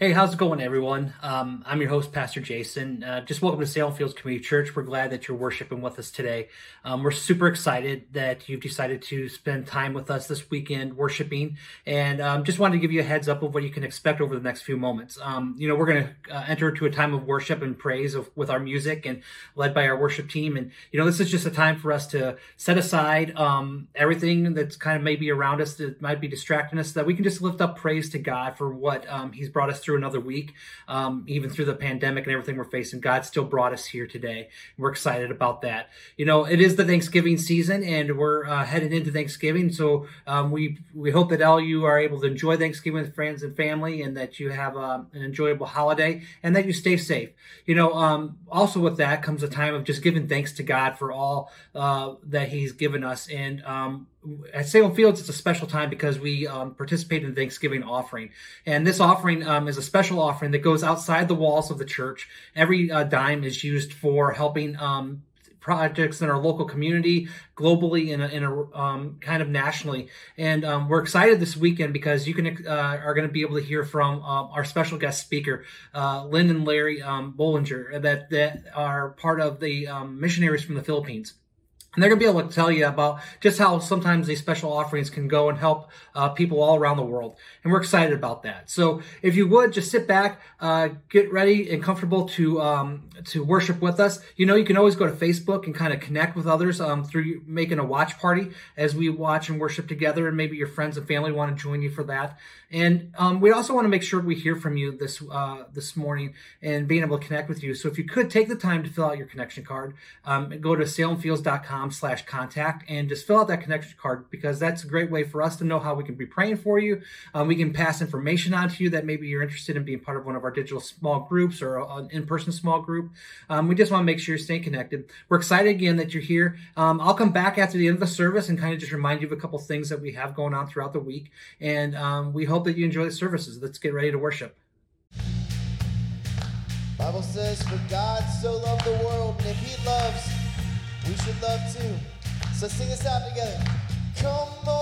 Hey, how's it going, everyone? Um, I'm your host, Pastor Jason. Uh, just welcome to Salem Fields Community Church. We're glad that you're worshiping with us today. Um, we're super excited that you've decided to spend time with us this weekend worshiping, and um, just wanted to give you a heads up of what you can expect over the next few moments. Um, you know, we're going to uh, enter into a time of worship and praise of, with our music and led by our worship team. And you know, this is just a time for us to set aside um, everything that's kind of maybe around us that might be distracting us, so that we can just lift up praise to God for what um, He's brought us through through another week, um, even through the pandemic and everything we're facing. God still brought us here today. We're excited about that. You know, it is the Thanksgiving season, and we're uh, headed into Thanksgiving. So um, we we hope that all you are able to enjoy Thanksgiving with friends and family, and that you have um, an enjoyable holiday, and that you stay safe. You know, um, also with that comes a time of just giving thanks to God for all uh, that He's given us, and um, at Salem Fields, it's a special time because we um, participate in Thanksgiving offering, and this offering um, is a special offering that goes outside the walls of the church. Every uh, dime is used for helping um, projects in our local community, globally, and in a, um, kind of nationally. And um, we're excited this weekend because you can uh, are going to be able to hear from um, our special guest speaker, uh, Lynn and Larry um, Bollinger, that that are part of the um, missionaries from the Philippines. And they're going to be able to tell you about just how sometimes these special offerings can go and help uh, people all around the world. And we're excited about that. So if you would just sit back, uh, get ready and comfortable to um, to worship with us. You know, you can always go to Facebook and kind of connect with others um, through making a watch party as we watch and worship together. And maybe your friends and family want to join you for that. And um, we also want to make sure we hear from you this uh, this morning and being able to connect with you. So if you could take the time to fill out your connection card, um, go to salemfields.com slash contact and just fill out that connection card because that's a great way for us to know how we can be praying for you. Um, we can pass information on to you that maybe you're interested in being part of one of our digital small groups or an in-person small group. Um, we just want to make sure you're staying connected. We're excited again that you're here. Um, I'll come back after the end of the service and kind of just remind you of a couple things that we have going on throughout the week. And um, we hope hope that you enjoy the services. Let's get ready to worship. Bible says, For God so loved the world, and if He loves, we should love too. So sing this out together. Come on,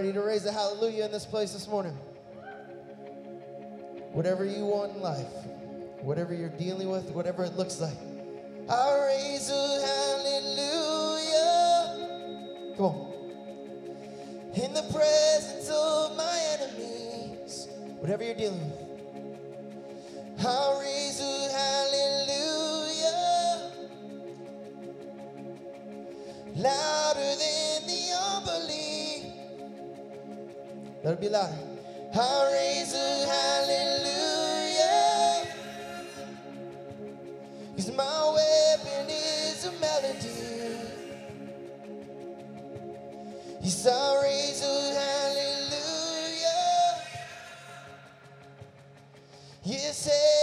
ready to raise a hallelujah in this place this morning. Whatever you want in life, whatever you're dealing with, whatever it looks like, I raise a hallelujah. Come on. In the presence of my enemies, whatever you're dealing with, I raise a hallelujah. Loud That'll be like, I raise a hallelujah. Cause my weapon is a melody. Yes, I raise a hallelujah. Yes, hey.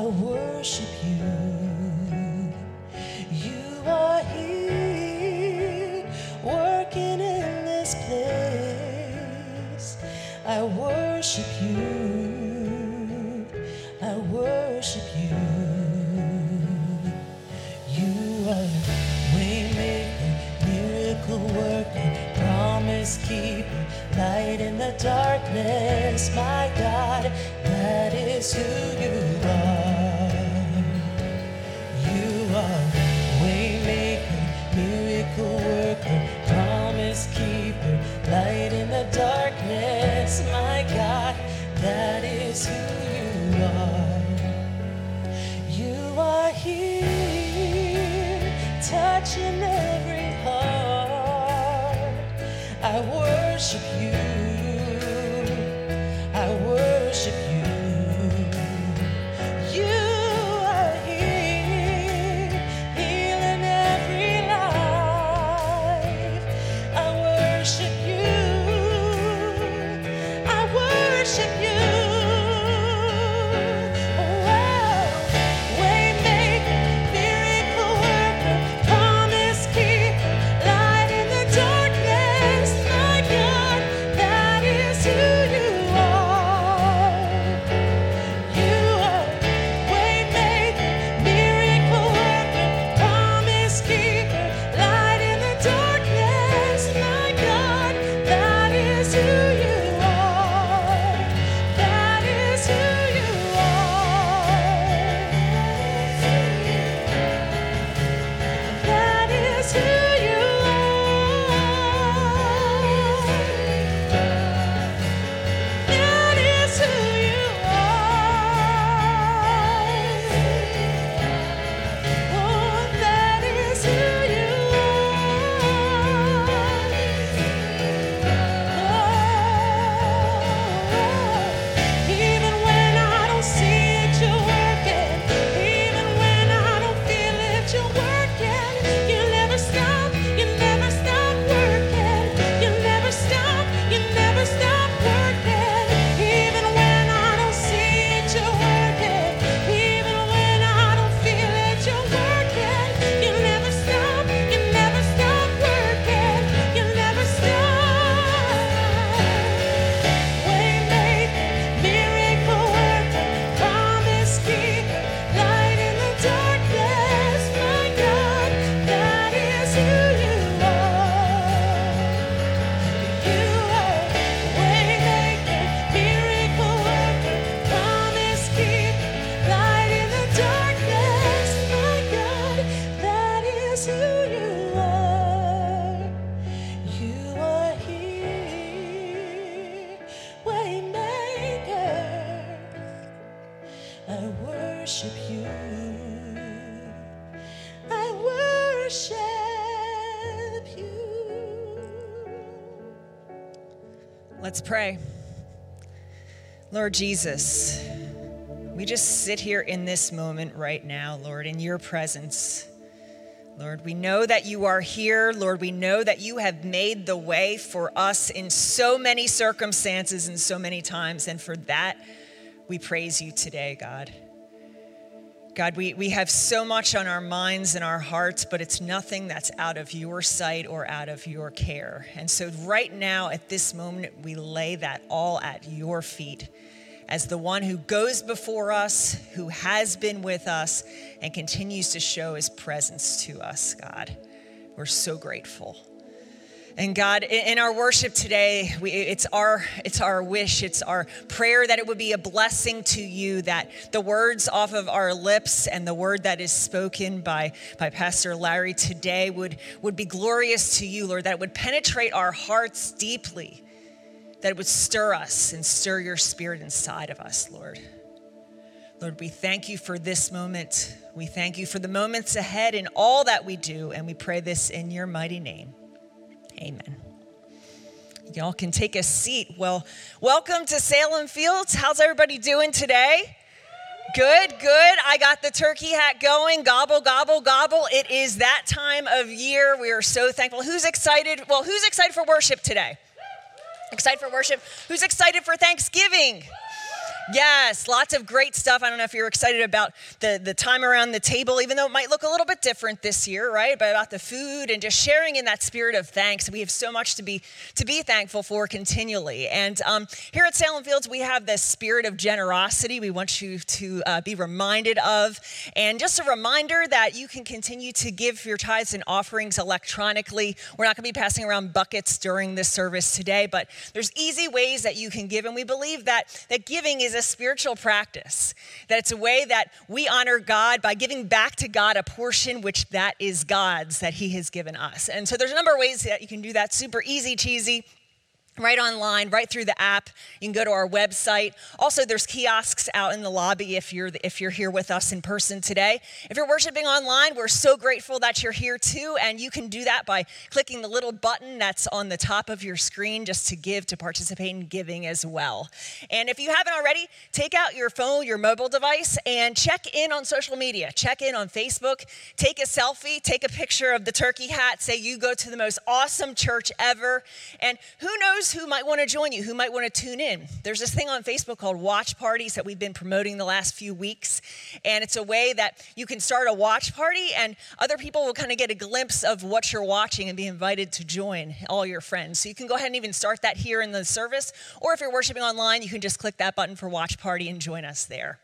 I worship you. Lord Jesus, we just sit here in this moment right now, Lord, in your presence. Lord, we know that you are here. Lord, we know that you have made the way for us in so many circumstances and so many times. And for that, we praise you today, God. God, we, we have so much on our minds and our hearts, but it's nothing that's out of your sight or out of your care. And so, right now, at this moment, we lay that all at your feet as the one who goes before us, who has been with us, and continues to show his presence to us, God. We're so grateful. And God, in our worship today, we, it's our it's our wish, it's our prayer that it would be a blessing to you that the words off of our lips and the word that is spoken by by Pastor Larry today would would be glorious to you, Lord. That it would penetrate our hearts deeply, that it would stir us and stir your spirit inside of us, Lord. Lord, we thank you for this moment. We thank you for the moments ahead in all that we do, and we pray this in your mighty name. Amen. Y'all can take a seat. Well, welcome to Salem Fields. How's everybody doing today? Good, good. I got the turkey hat going. Gobble, gobble, gobble. It is that time of year. We are so thankful. Who's excited? Well, who's excited for worship today? Excited for worship? Who's excited for Thanksgiving? Yes, lots of great stuff. I don't know if you're excited about the, the time around the table, even though it might look a little bit different this year, right? But about the food and just sharing in that spirit of thanks. We have so much to be to be thankful for continually. And um, here at Salem Fields, we have this spirit of generosity. We want you to uh, be reminded of, and just a reminder that you can continue to give your tithes and offerings electronically. We're not going to be passing around buckets during this service today, but there's easy ways that you can give, and we believe that that giving is a spiritual practice, that it's a way that we honor God by giving back to God a portion which that is God's that He has given us. And so there's a number of ways that you can do that. Super easy, cheesy right online, right through the app. You can go to our website. Also, there's kiosks out in the lobby if you're if you're here with us in person today. If you're worshiping online, we're so grateful that you're here too, and you can do that by clicking the little button that's on the top of your screen just to give to participate in giving as well. And if you haven't already, take out your phone, your mobile device, and check in on social media. Check in on Facebook. Take a selfie. Take a picture of the turkey hat. Say you go to the most awesome church ever. And who knows who might want to join you, who might want to tune in. There's this thing on Facebook called watch parties that we've been promoting the last few weeks. And it's a way that you can start a watch party and other people will kind of get a glimpse of what you're watching and be invited to join all your friends. So you can go ahead and even start that here in the service. Or if you're worshiping online, you can just click that button for watch party and join us there.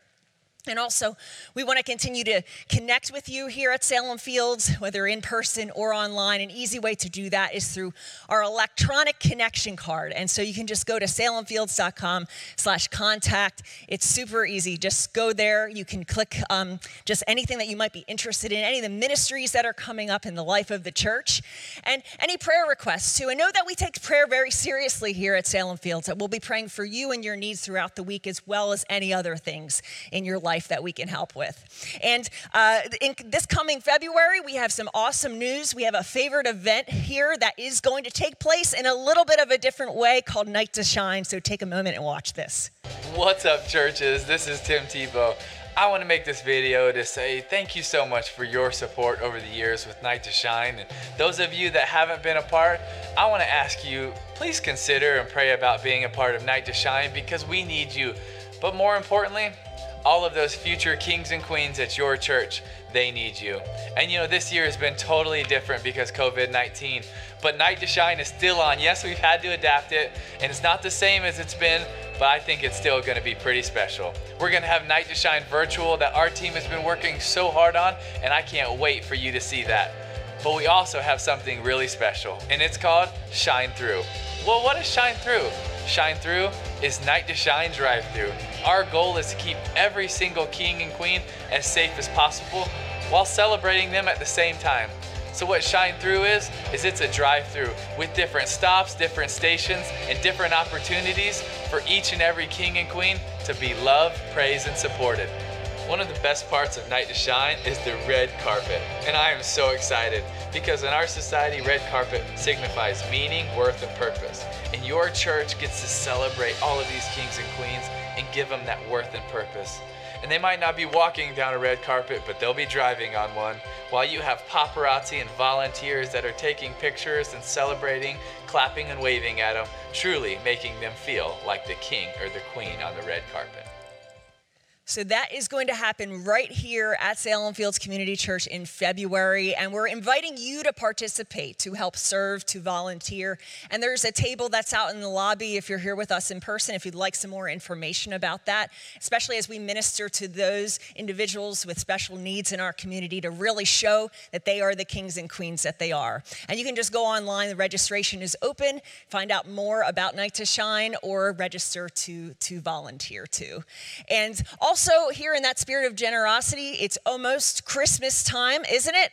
And also, we want to continue to connect with you here at Salem Fields, whether in person or online. An easy way to do that is through our electronic connection card. And so you can just go to salemfields.com slash contact. It's super easy. Just go there. You can click um, just anything that you might be interested in, any of the ministries that are coming up in the life of the church, and any prayer requests too. And know that we take prayer very seriously here at Salem Fields, that we'll be praying for you and your needs throughout the week, as well as any other things in your life that we can help with. And uh, in this coming February, we have some awesome news. We have a favorite event here that is going to take place in a little bit of a different way called Night to Shine. So take a moment and watch this. What's up, churches? This is Tim Tebow. I want to make this video to say thank you so much for your support over the years with Night to Shine. And those of you that haven't been a part, I want to ask you please consider and pray about being a part of Night to Shine because we need you. But more importantly, all of those future kings and queens at your church, they need you. And you know, this year has been totally different because COVID 19, but Night to Shine is still on. Yes, we've had to adapt it, and it's not the same as it's been, but I think it's still to be pretty special. We're to have Night to Shine virtual that our team has been working so hard on, and I can't wait for you to see that. But we also have something really special, and it's called Shine Through. Well, what is Shine Through? Shine Through is Night to Shine drive through. Our goal is to keep every single king and queen as safe as possible while celebrating them at the same time. So what Shine Through is, is it's a drive-through with different stops, different stations, and different opportunities for each and every king and queen to be loved, praised, and supported. One of the best parts of Night to Shine is the red carpet, and I am so excited because in our society, red carpet signifies meaning, worth, and purpose. And your church gets to celebrate all of these kings and queens and give them that worth and purpose. And they might not be walking down a red carpet, but they'll be driving on one, while you have paparazzi and volunteers that are taking pictures and celebrating, clapping and waving at them, truly making them feel like the king or the queen on the red carpet. So that is going to happen right here at Salem Fields Community Church in February. And we're inviting you to participate, to help serve, to volunteer. And there's a table that's out in the lobby if you're here with us in person, if you'd like some more information about that, especially as we minister to those individuals with special needs in our community to really show that they are the kings and queens that they are. And you can just go online, the registration is open, find out more about Night to Shine, or register to, to volunteer too. And also, also, here in that spirit of generosity, it's almost Christmas time, isn't it?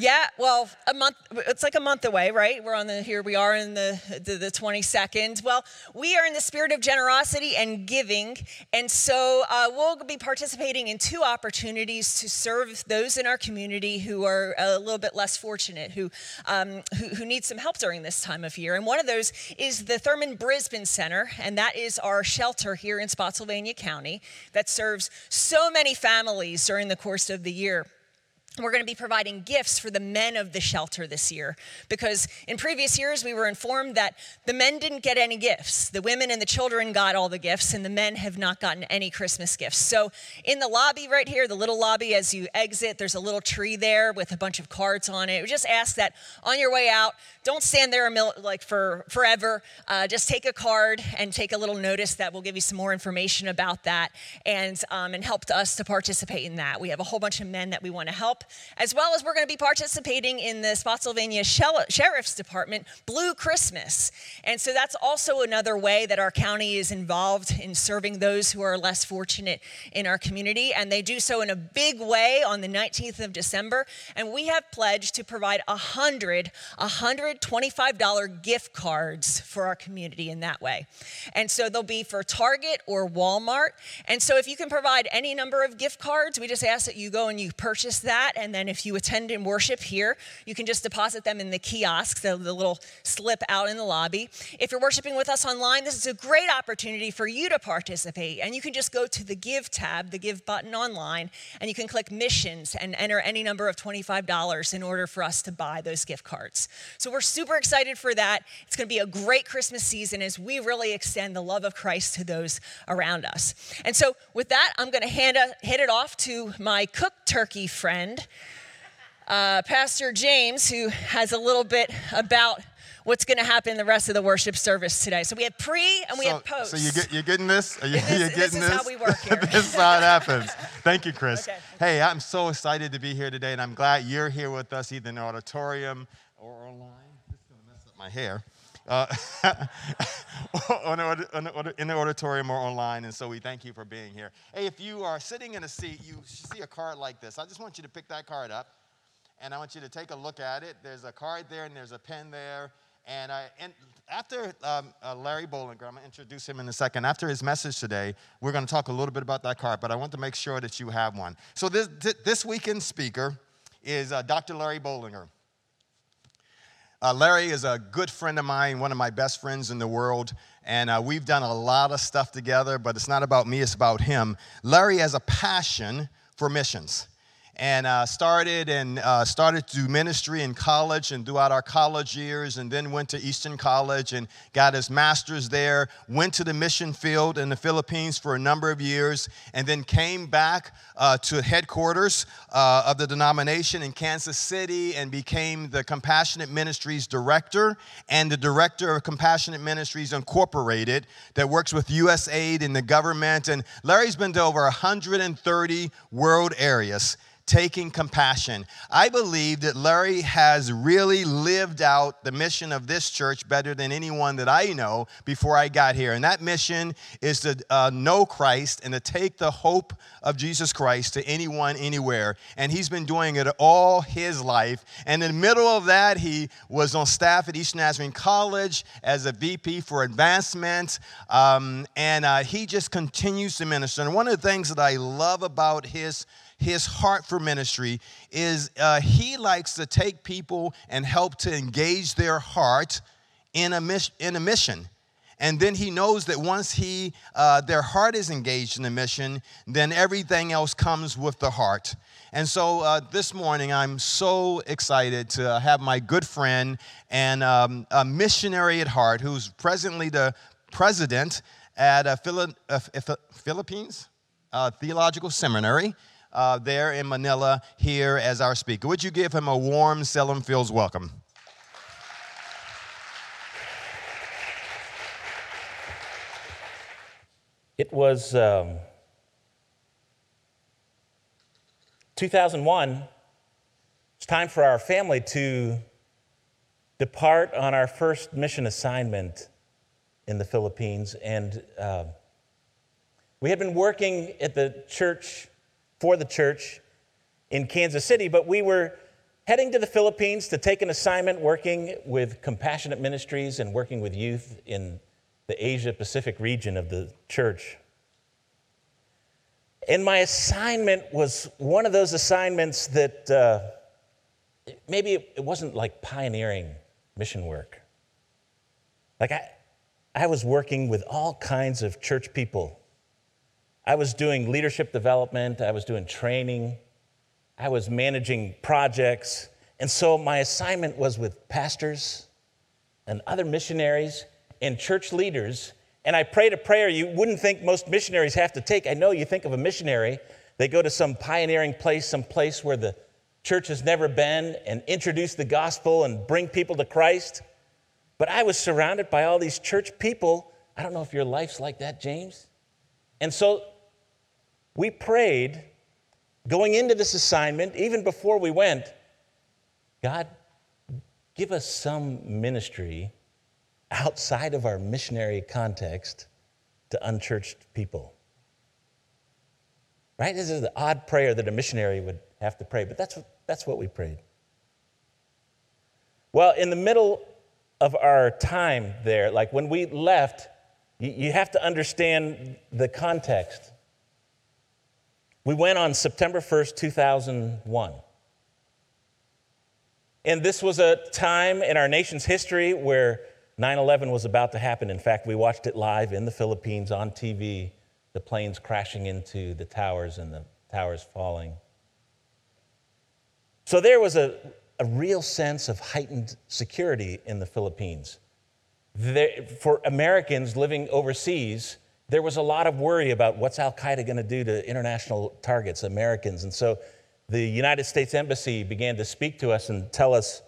Yeah, well, a month, it's like a month away, right? We're on the, here we are in the, the, the 22nd. Well, we are in the spirit of generosity and giving. And so uh, we'll be participating in two opportunities to serve those in our community who are a little bit less fortunate, who, um, who, who need some help during this time of year. And one of those is the Thurman Brisbane Center. And that is our shelter here in Spotsylvania County that serves so many families during the course of the year. We're going to be providing gifts for the men of the shelter this year because in previous years we were informed that the men didn't get any gifts. The women and the children got all the gifts, and the men have not gotten any Christmas gifts. So, in the lobby right here, the little lobby as you exit, there's a little tree there with a bunch of cards on it. We just ask that on your way out, don't stand there like for forever. Uh, just take a card and take a little notice that will give you some more information about that and um, and help us to participate in that. We have a whole bunch of men that we want to help as well as we're going to be participating in the Spotsylvania Sheriff's Department Blue Christmas. And so that's also another way that our county is involved in serving those who are less fortunate in our community. And they do so in a big way on the 19th of December. And we have pledged to provide 100, $125 gift cards for our community in that way. And so they'll be for Target or Walmart. And so if you can provide any number of gift cards, we just ask that you go and you purchase that. And then if you attend in worship here, you can just deposit them in the kiosk, the, the little slip out in the lobby. If you're worshiping with us online, this is a great opportunity for you to participate. And you can just go to the Give tab, the Give button online, and you can click Missions and enter any number of $25 in order for us to buy those gift cards. So we're super excited for that. It's going to be a great Christmas season as we really extend the love of Christ to those around us. And so with that, I'm going to hand uh, a, hit it off to my cooked turkey friend, uh, Pastor James, who has a little bit about what's going to happen in the rest of the worship service today. So we have pre and we so, have post. So you get, you're getting this? Are you, This- you're this getting is how we work here. this is how it happens. Thank you, Chris. Okay. Hey, I'm so excited to be here today, and I'm glad you're here with us, either in the auditorium or online. This is going to mess up my hair. Uh, in the auditorium or online, and so we thank you for being here. Hey, if you are sitting in a seat, you see a card like this. I just want you to pick that card up and I want you to take a look at it. There's a card there and there's a pen there. And, I, and after um, uh, Larry Bollinger, I'm going to introduce him in a second. After his message today, we're going to talk a little bit about that card, but I want to make sure that you have one. So this, th- this weekend's speaker is uh, Dr. Larry Bollinger. Uh, Larry is a good friend of mine, one of my best friends in the world, and uh, we've done a lot of stuff together, but it's not about me, it's about him. Larry has a passion for missions and uh, started and uh, started to do ministry in college and throughout our college years and then went to eastern college and got his master's there went to the mission field in the philippines for a number of years and then came back uh, to headquarters uh, of the denomination in kansas city and became the compassionate ministries director and the director of compassionate ministries incorporated that works with usaid and the government. And larry's been to over 130 world areas taking compassion. I believe that Larry has really lived out the mission of this church better than anyone that I know before I got here. And that mission is to uh, know Christ and to take the hope of Jesus Christ to anyone, anywhere. And he's been doing it all his life. And in the middle of that, he was on staff at Eastern Nazarene College as a VP for advancement. Um, and uh, he just continues to minister. And one of the things that I love about his his heart for ministry is uh, he likes to take people and help to engage their heart in a, mis- in a mission. And then he knows that once he, uh, their heart is engaged in the mission, then everything else comes with the heart. And so uh, this morning, I'm so excited to have my good friend and um, a missionary at heart who's presently the president at a uh, Philippines uh, Theological Seminary uh, there in Manila here as our speaker. Would you give him a warm Salem Fields welcome? It was um, 2001. It's time for our family to depart on our first mission assignment in the Philippines. And uh, we had been working at the church, for the church in Kansas City, but we were heading to the Philippines to take an assignment working with compassionate ministries and working with youth in the Asia Pacific region of the church. And my assignment was one of those assignments that uh, maybe it wasn't like pioneering mission work. Like I, I was working with all kinds of church people. I was doing leadership development, I was doing training, I was managing projects. And so my assignment was with pastors and other missionaries and church leaders. And I prayed a prayer you wouldn't think most missionaries have to take. I know you think of a missionary, they go to some pioneering place, some place where the church has never been, and introduce the gospel and bring people to Christ. But I was surrounded by all these church people. I don't know if your life's like that, James. And so we prayed going into this assignment, even before we went, God, give us some ministry outside of our missionary context to unchurched people. Right? This is the odd prayer that a missionary would have to pray, but that's what, that's what we prayed. Well, in the middle of our time there, like when we left, you, you have to understand the context. We went on September 1st, 2001. And this was a time in our nation's history where 9 11 was about to happen. In fact, we watched it live in the Philippines on TV, the planes crashing into the towers and the towers falling. So there was a, a real sense of heightened security in the Philippines. There, for Americans living overseas, there was a lot of worry about what's Al Qaeda going to do to international targets, Americans. And so the United States Embassy began to speak to us and tell us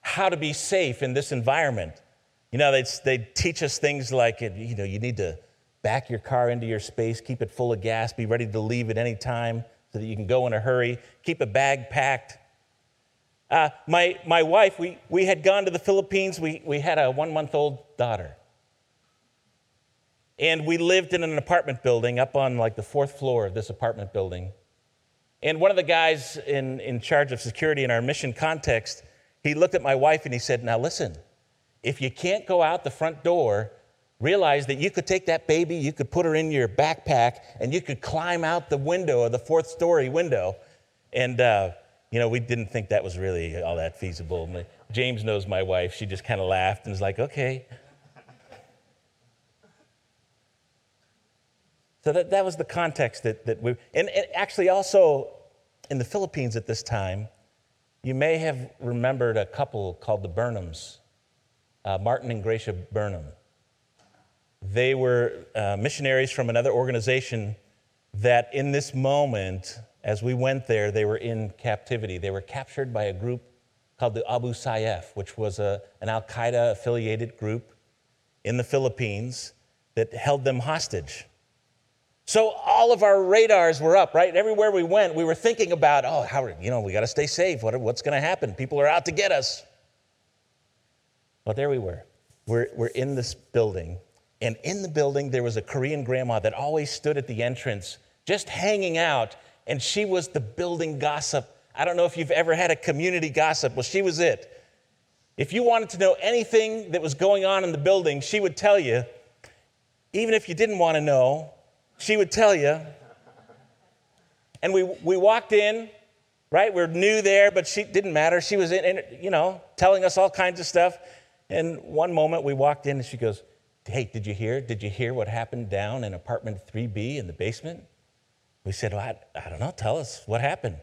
how to be safe in this environment. You know, they'd, they'd teach us things like, you know, you need to back your car into your space, keep it full of gas, be ready to leave at any time so that you can go in a hurry, keep a bag packed. Uh, my, my wife, we, we had gone to the Philippines. We, we had a one month old daughter. And we lived in an apartment building up on like the fourth floor of this apartment building. And one of the guys in, in charge of security in our mission context, he looked at my wife and he said, Now listen, if you can't go out the front door, realize that you could take that baby, you could put her in your backpack, and you could climb out the window of the fourth story window. And, uh, you know, we didn't think that was really all that feasible. James knows my wife. She just kind of laughed and was like, okay. So that, that was the context that, that we, and, and actually also in the Philippines at this time, you may have remembered a couple called the Burnhams, uh, Martin and Gracia Burnham. They were uh, missionaries from another organization that in this moment, as we went there, they were in captivity. They were captured by a group called the Abu Sayyaf, which was a, an Al Qaeda affiliated group in the Philippines that held them hostage. So all of our radars were up, right? Everywhere we went, we were thinking about, oh, how, you know, we got to stay safe. What, what's going to happen? People are out to get us. Well, there we were. We're, we're in this building. And in the building, there was a Korean grandma that always stood at the entrance, just hanging out. And she was the building gossip. I don't know if you've ever had a community gossip. Well, she was it. If you wanted to know anything that was going on in the building, she would tell you. Even if you didn't want to know, she would tell you. And we, we walked in, right? We're new there, but she didn't matter. She was in, in, you know, telling us all kinds of stuff. And one moment we walked in and she goes, Hey, did you hear? Did you hear what happened down in apartment 3B in the basement? We said, well, I, I don't know. Tell us what happened.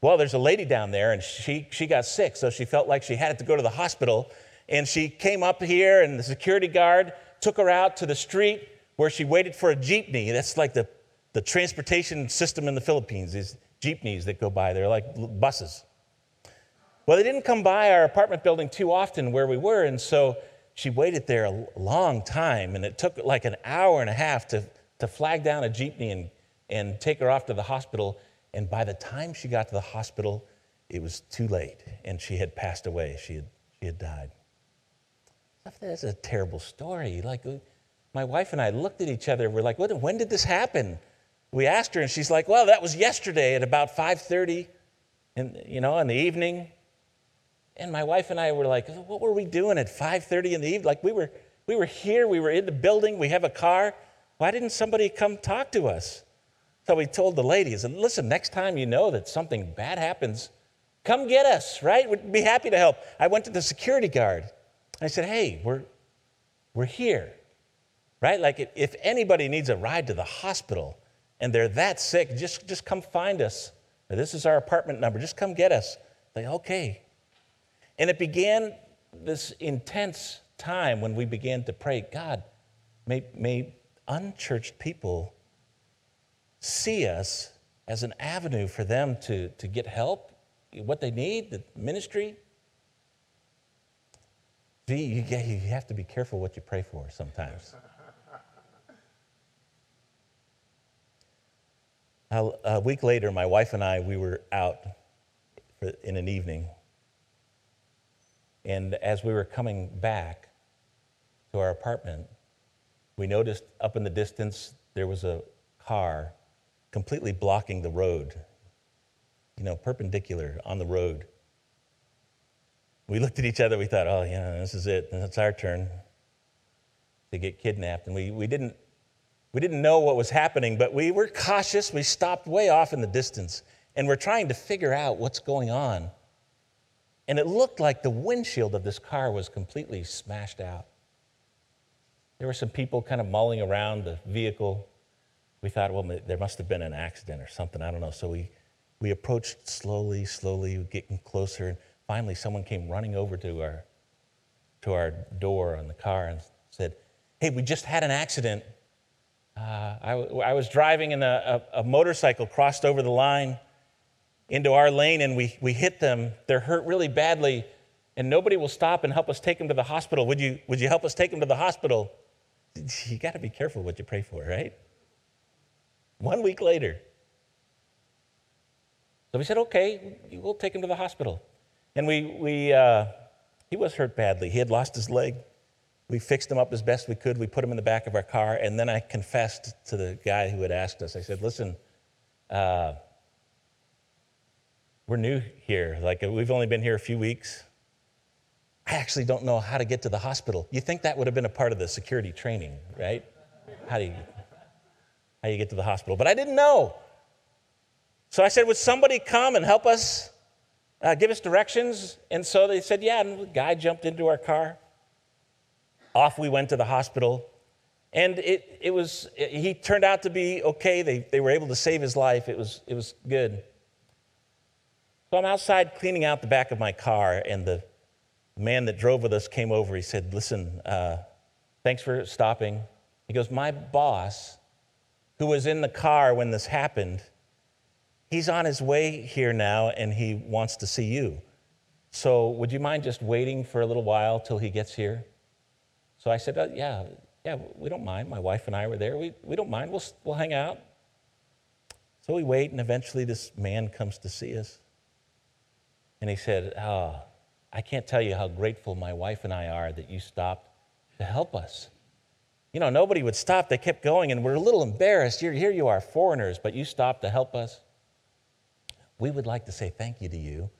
Well, there's a lady down there and she, she got sick, so she felt like she had to go to the hospital. And she came up here, and the security guard took her out to the street where she waited for a jeepney. That's like the, the transportation system in the Philippines, these jeepneys that go by. They're like buses. Well, they didn't come by our apartment building too often where we were, and so she waited there a long time, and it took like an hour and a half to, to flag down a jeepney and, and take her off to the hospital. And by the time she got to the hospital, it was too late, and she had passed away. She had, she had died. That's a terrible story. Like, my wife and I looked at each other. We're like, what, when did this happen? We asked her, and she's like, well, that was yesterday at about 5.30, in, you know, in the evening. And my wife and I were like, what were we doing at 5:30 in the evening? Like we were we were here, we were in the building, we have a car. Why didn't somebody come talk to us? So we told the ladies, and listen, next time you know that something bad happens, come get us, right? We'd be happy to help. I went to the security guard. I said, hey, we're we're here. Right? Like if anybody needs a ride to the hospital and they're that sick, just, just come find us this is our apartment number. Just come get us. Like, okay. And it began this intense time when we began to pray God, may, may unchurched people see us as an avenue for them to, to get help, what they need, the ministry. You, you have to be careful what you pray for sometimes. A, week later, my wife and I, we were out in an evening. And as we were coming back to our apartment, we noticed up in the distance there was a car completely blocking the road, you know, perpendicular on the road. We looked at each other, we thought, oh, yeah, this is it. It's our turn to get kidnapped. And we, we, didn't, we didn't know what was happening, but we were cautious. We stopped way off in the distance and we're trying to figure out what's going on. And it looked like the windshield of this car was completely smashed out. There were some people kind of mulling around the vehicle. We thought, well, there must have been an accident or something. I don't know. So we, we approached slowly, slowly, getting closer. And finally, someone came running over to our, to our door on the car and said, Hey, we just had an accident. Uh, I, I, was driving and a, a, motorcycle crossed over the line into our lane and we, we hit them. They're hurt really badly and nobody will stop and help us take them to the hospital. Would you, would you help us take them to the hospital? You got to be careful what you pray for, right? One week later. So we said, okay, we'll take him to the hospital. And we, we uh, he was hurt badly. He had lost his leg. We fixed them up as best we could. We put them in the back of our car. And then I confessed to the guy who had asked us. I said, listen, uh, we're new here. Like, we've only been here a few weeks. I actually don't know how to get to the hospital. You think that would have been a part of the security training, right? How do you, how you get to the hospital? But I didn't know. So I said, Would somebody come and help us, uh, give us directions? And so they said, Yeah. And the guy jumped into our car. Off we went to the hospital. And it, it was, he turned out to be okay. They, they were able to save his life. It was, it was good. So I'm outside cleaning out the back of my car, and the man that drove with us came over. He said, Listen, uh, thanks for stopping. He goes, My boss, who was in the car when this happened, he's on his way here now and he wants to see you. So would you mind just waiting for a little while till he gets here? So I said, uh, Yeah, yeah, we don't mind. My wife and I were there. We, we don't mind. We'll, we'll hang out. So we wait, and eventually this man comes to see us. And he said, Oh, I can't tell you how grateful my wife and I are that you stopped to help us. You know, nobody would stop. They kept going, and we're a little embarrassed. You're, here you are, foreigners, but you stopped to help us. We would like to say thank you to you.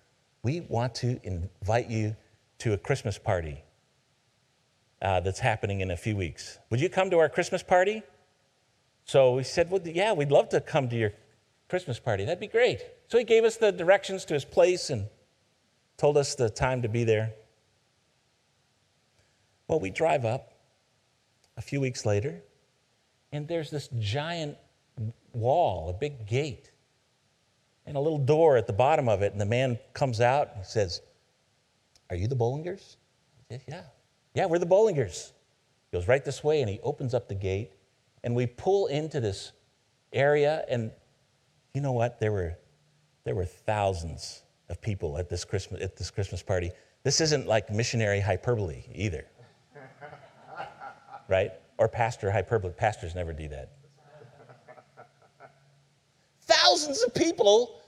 We want to invite you to a Christmas party uh, that's happening in a few weeks. Would you come to our Christmas party? So we said, well, yeah, we'd love to come to your Christmas party. That'd be great. So he gave us the directions to his place and told us the time to be there. Well, we drive up a few weeks later, and there's this giant wall, a big gate, and a little door at the bottom of it. And the man comes out and says, Are you the Bollingers? I said, Yeah. Yeah, we're the Bollingers. He goes right this way, and he opens up the gate, and we pull into this area, and you know what? There were, there were thousands of people at this Christmas, at this Christmas party. This isn't like missionary hyperbole either, right? Or pastor hyperbole. Pastors never do that. Thousands of people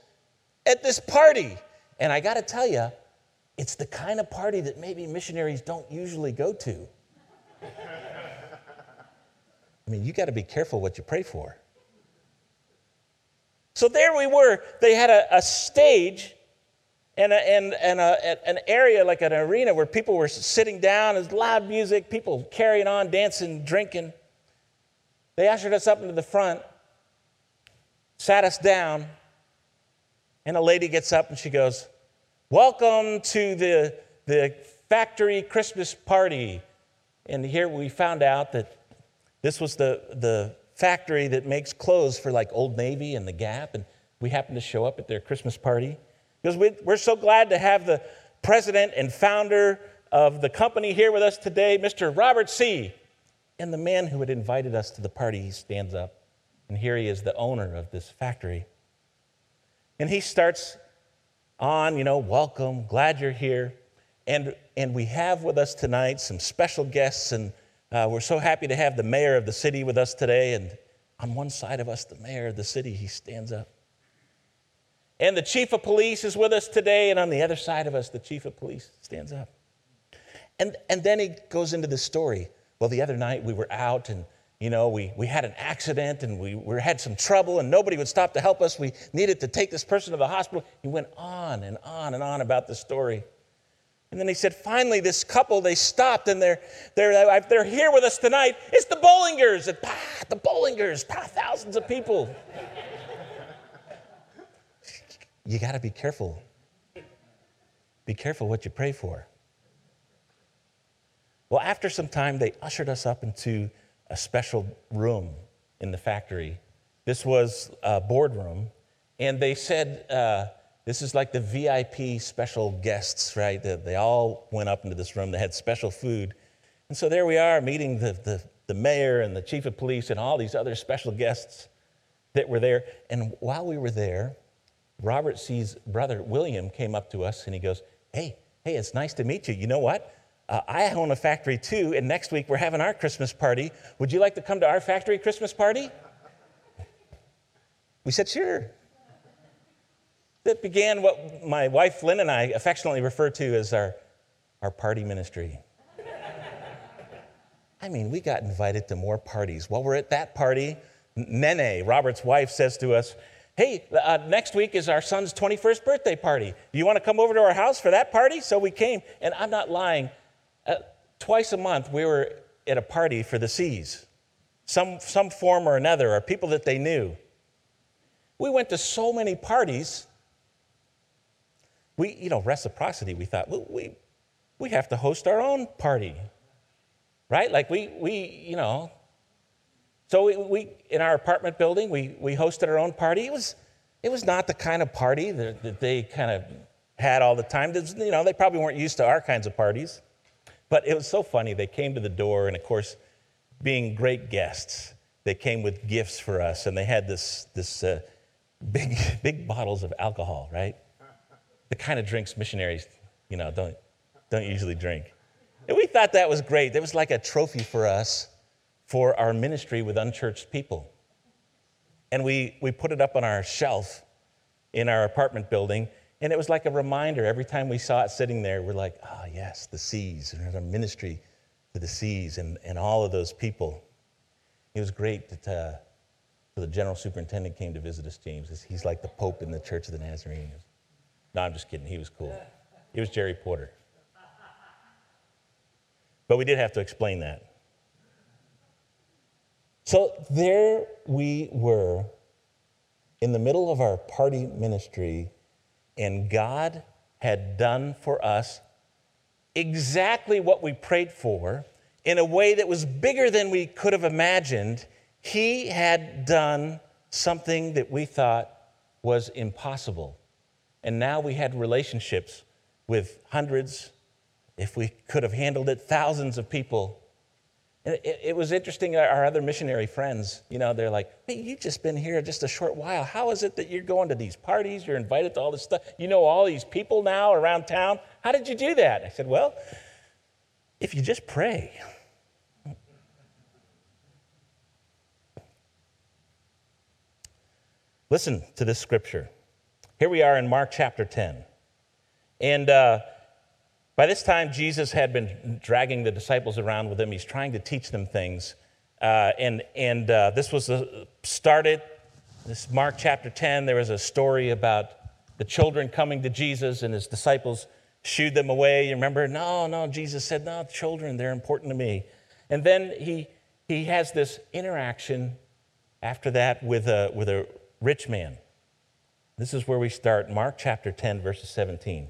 at this party. And I got to tell you, it's the kind of party that maybe missionaries don't usually go to. I mean, you got to be careful what you pray for. So there we were. They had a, a stage and, a, and, and a, an area like an arena where people were sitting down, there's loud music, people carrying on, dancing, drinking. They ushered us up into the front, sat us down, and a lady gets up and she goes, Welcome to the, the factory Christmas party. And here we found out that this was the, the factory that makes clothes for like Old Navy and the Gap. And we happened to show up at their Christmas party because we, we're so glad to have the president and founder of the company here with us today, Mr. Robert C. And the man who had invited us to the party, he stands up, and here he is, the owner of this factory. And he starts on, you know, welcome, glad you're here. And, and we have with us tonight some special guests, and uh, we're so happy to have the mayor of the city with us today. And on one side of us, the mayor of the city, he stands up. And the chief of police is with us today, and on the other side of us, the chief of police stands up. And, and then he goes into the story. Well, the other night we were out and you know, we, we had an accident and we, we had some trouble and nobody would stop to help us. We needed to take this person to the hospital. He went on and on and on about the story. And then he said, finally, this couple, they stopped and they're, they're, they're here with us tonight. It's the Bollingers. And, pah, the Bollingers, pah, thousands of people. you got to be careful. Be careful what you pray for. Well, after some time, they ushered us up into a special room in the factory. This was a boardroom, and they said, uh, This is like the VIP special guests, right? They, they all went up into this room, they had special food. And so there we are meeting the, the, the mayor and the chief of police and all these other special guests that were there. And while we were there, Robert C.'s brother, William, came up to us and he goes, Hey, hey, it's nice to meet you. You know what? Uh, I own a factory too, and next week we're having our Christmas party. Would you like to come to our factory Christmas party? We said, Sure. That began what my wife Lynn and I affectionately refer to as our, our party ministry. I mean, we got invited to more parties. While we're at that party, Nene, Robert's wife, says to us, Hey, uh, next week is our son's 21st birthday party. Do you want to come over to our house for that party? So we came, and I'm not lying. Uh, twice a month, we were at a party for the C's, some, some form or another, or people that they knew. We went to so many parties. We, you know, reciprocity, we thought, well, we, we have to host our own party, right? Like we, we you know, so we, we in our apartment building, we, we hosted our own party. It was, it was not the kind of party that, that they kind of had all the time. You know, they probably weren't used to our kinds of parties. But it was so funny. They came to the door, and of course, being great guests, they came with gifts for us, and they had this, this uh, big, big bottles of alcohol, right? The kind of drinks missionaries, you know, don't, don't usually drink. And we thought that was great. It was like a trophy for us for our ministry with unchurched people. And we, we put it up on our shelf in our apartment building, and it was like a reminder every time we saw it sitting there, we're like, ah, oh, yes, the seas, and our ministry to the seas and, and all of those people. It was great that uh, the general superintendent came to visit us, James. He's like the Pope in the Church of the Nazarene. No, I'm just kidding. He was cool. He was Jerry Porter. But we did have to explain that. So there we were in the middle of our party ministry and God had done for us exactly what we prayed for in a way that was bigger than we could have imagined. He had done something that we thought was impossible. And now we had relationships with hundreds, if we could have handled it, thousands of people it, it, was interesting, our other missionary friends, you know, they're like, hey, you've just been here just a short while. How is it that you're going to these parties? You're invited to all this stuff. You know all these people now around town. How did you do that? I said, well, if you just pray. Listen to this scripture. Here we are in Mark chapter 10. And uh, by this time, Jesus had been dragging the disciples around with him. He's trying to teach them things. Uh, and and uh, this was a, started, this Mark chapter 10, there was a story about the children coming to Jesus and his disciples shooed them away. You remember? No, no, Jesus said, no, children, they're important to me. And then he, he has this interaction after that with a, with a rich man. This is where we start, Mark chapter 10, verses 17.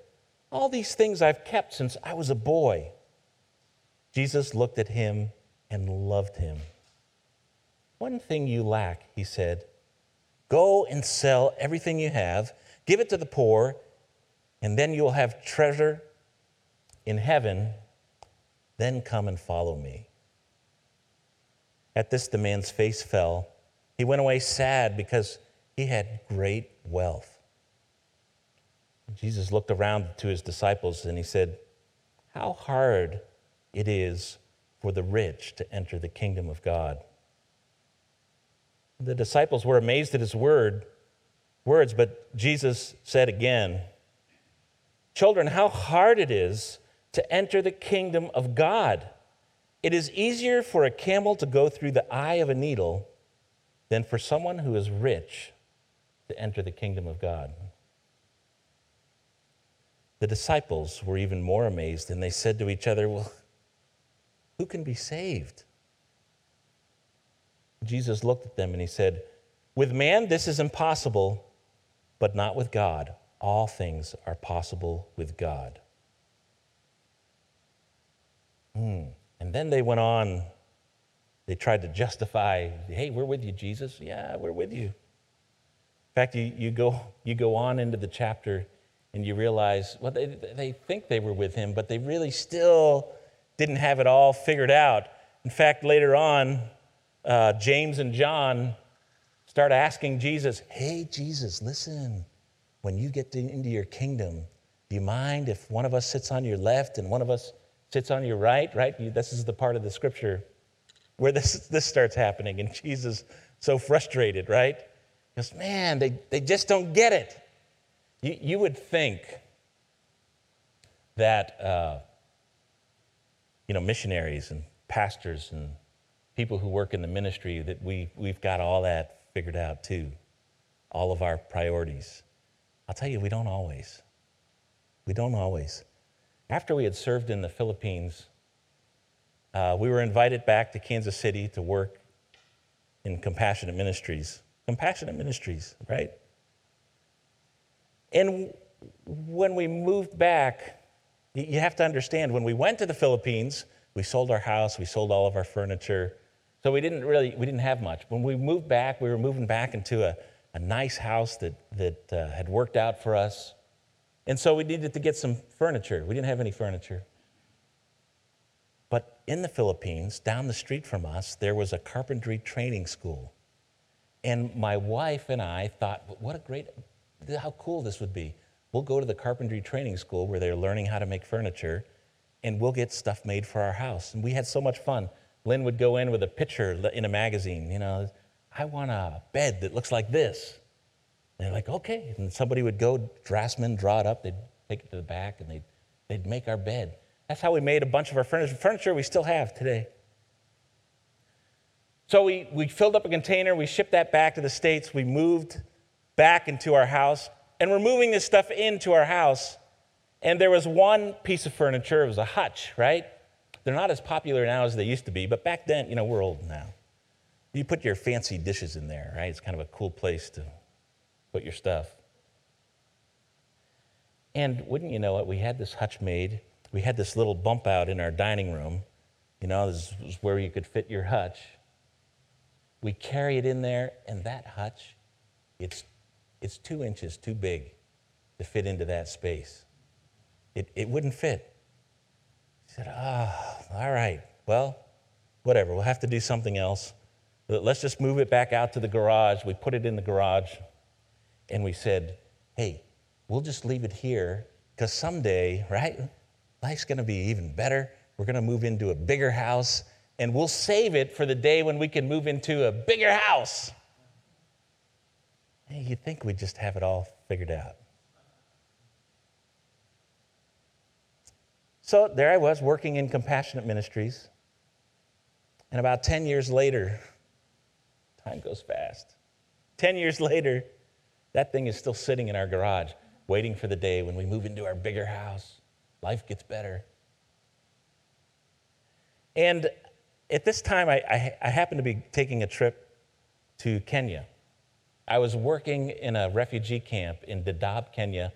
all these things I've kept since I was a boy. Jesus looked at him and loved him. One thing you lack, he said. Go and sell everything you have, give it to the poor, and then you'll have treasure in heaven. Then come and follow me. At this, the man's face fell. He went away sad because he had great wealth. Jesus looked around to his disciples and he said, How hard it is for the rich to enter the kingdom of God. The disciples were amazed at his word, words, but Jesus said again, Children, how hard it is to enter the kingdom of God. It is easier for a camel to go through the eye of a needle than for someone who is rich to enter the kingdom of God. The disciples were even more amazed, and they said to each other, Well, who can be saved? Jesus looked at them and he said, With man, this is impossible, but not with God. All things are possible with God. Hmm. And then they went on, they tried to justify, hey, we're with you, Jesus. Yeah, we're with you. In fact, you, you, go, you go on into the chapter and you realize, well, they, they think they were with him, but they really still didn't have it all figured out. In fact, later on, uh, James and John start asking Jesus, hey, Jesus, listen, when you get to, into your kingdom, do you mind if one of us sits on your left and one of us sits on your right? Right? You, this is the part of the scripture where this, this starts happening. And Jesus, so frustrated, right? Goes, man, they, they just don't get it. You, you would think that, uh, you know, missionaries and pastors and people who work in the ministry, that we, we've got all that figured out too, all of our priorities. I'll tell you, we don't always. We don't always. After we had served in the Philippines, uh, we were invited back to Kansas City to work in compassionate ministries. Compassionate ministries, right? And when we moved back, you have to understand when we went to the Philippines, we sold our house, we sold all of our furniture. So we didn't really, we didn't have much. When we moved back, we were moving back into a, a nice house that, that uh, had worked out for us. And so we needed to get some furniture. We didn't have any furniture. But in the Philippines, down the street from us, there was a carpentry training school. And my wife and I thought, what a great, how cool this would be. We'll go to the carpentry training school where they're learning how to make furniture, and we'll get stuff made for our house. And we had so much fun. Lynn would go in with a picture in a magazine, you know, I want a bed that looks like this. And they're like, okay. And somebody would go, draftsman, draw it up, they'd take it to the back, and they'd, they'd make our bed. That's how we made a bunch of our furniture. Furniture we still have today. So we, we filled up a container, we shipped that back to the States, we moved back into our house, and we're moving this stuff into our house. And there was one piece of furniture, it was a hutch, right? They're not as popular now as they used to be, but back then, you know, we're old now. You put your fancy dishes in there, right? It's kind of a cool place to put your stuff. And wouldn't you know it, we had this hutch made. We had this little bump out in our dining room. You know, this was where you could fit your hutch. We carry it in there, and that hutch, it's, it's two inches too big to fit into that space. It, it wouldn't fit. He said, Ah, oh, all right. Well, whatever. We'll have to do something else. Let's just move it back out to the garage. We put it in the garage, and we said, Hey, we'll just leave it here because someday, right? Life's going to be even better. We're going to move into a bigger house, and we'll save it for the day when we can move into a bigger house. You'd think we'd just have it all figured out. So there I was working in compassionate ministries. And about 10 years later, time goes fast. 10 years later, That thing is still sitting in our garage, waiting for the day when we move into our bigger house. Life gets better. And at this time, I, I, I happened to be taking a trip to Kenya. I was working in a refugee camp in Dadaab, Kenya,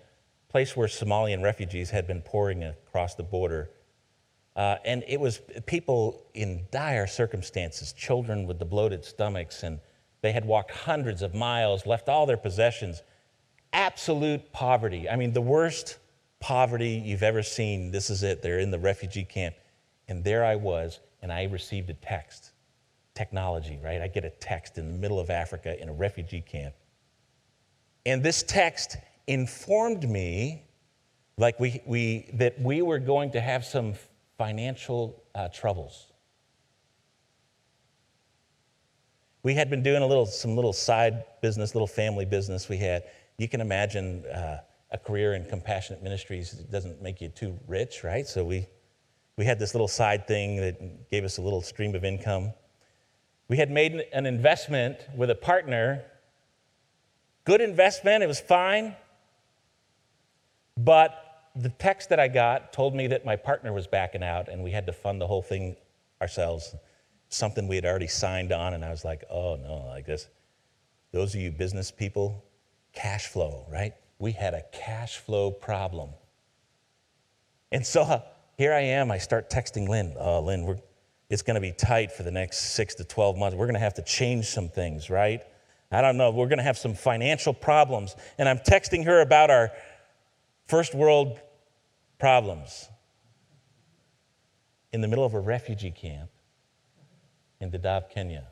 place where Somalian refugees had been pouring across the border. Uh, and it was people in dire circumstances, children with the bloated stomachs, and they had walked hundreds of miles, left all their possessions. Absolute poverty. I mean, the worst poverty you've ever seen. This is it. They're in the refugee camp. And there I was, and I received a text. Technology, right? I get a text in the middle of Africa in a refugee camp. And this text informed me like we, we, that we were going to have some financial uh, troubles. We had been doing a little, some little side business, little family business we had. You can imagine uh, a career in compassionate ministries doesn't make you too rich, right? So we, we had this little side thing that gave us a little stream of income. We had made an investment with a partner. Good investment, it was fine. But the text that I got told me that my partner was backing out and we had to fund the whole thing ourselves. Something we had already signed on, and I was like, oh no, like this. Those of you business people, cash flow, right? We had a cash flow problem. And so uh, here I am, I start texting Lynn. Oh, Lynn, we're, it's going to be tight for the next six to 12 months. We're going to have to change some things, right? I don't know. We're going to have some financial problems. And I'm texting her about our first world problems in the middle of a refugee camp in Dadaab, Kenya.